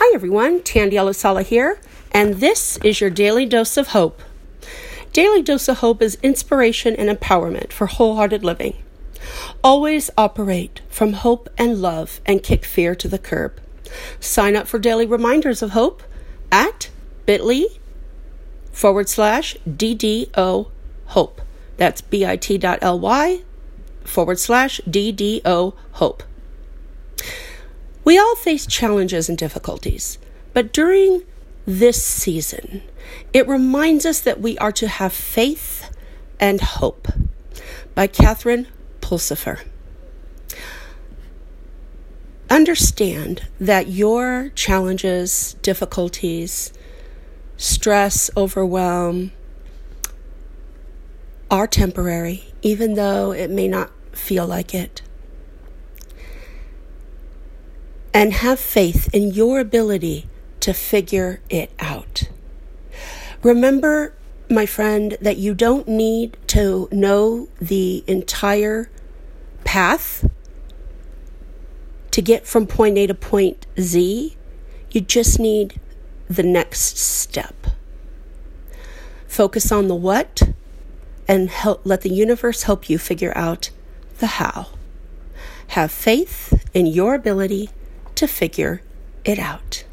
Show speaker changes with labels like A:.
A: Hi everyone, Tandy Elisala here, and this is your Daily Dose of Hope. Daily Dose of Hope is inspiration and empowerment for wholehearted living. Always operate from hope and love and kick fear to the curb. Sign up for daily reminders of hope at bit.ly forward slash DDO Hope. That's bit.ly forward slash DDO Hope. We all face challenges and difficulties, but during this season, it reminds us that we are to have faith and hope. By Catherine Pulsifer. Understand that your challenges, difficulties, stress, overwhelm are temporary, even though it may not feel like it and have faith in your ability to figure it out. Remember, my friend, that you don't need to know the entire path to get from point A to point Z. You just need the next step. Focus on the what and help, let the universe help you figure out the how. Have faith in your ability to figure it out.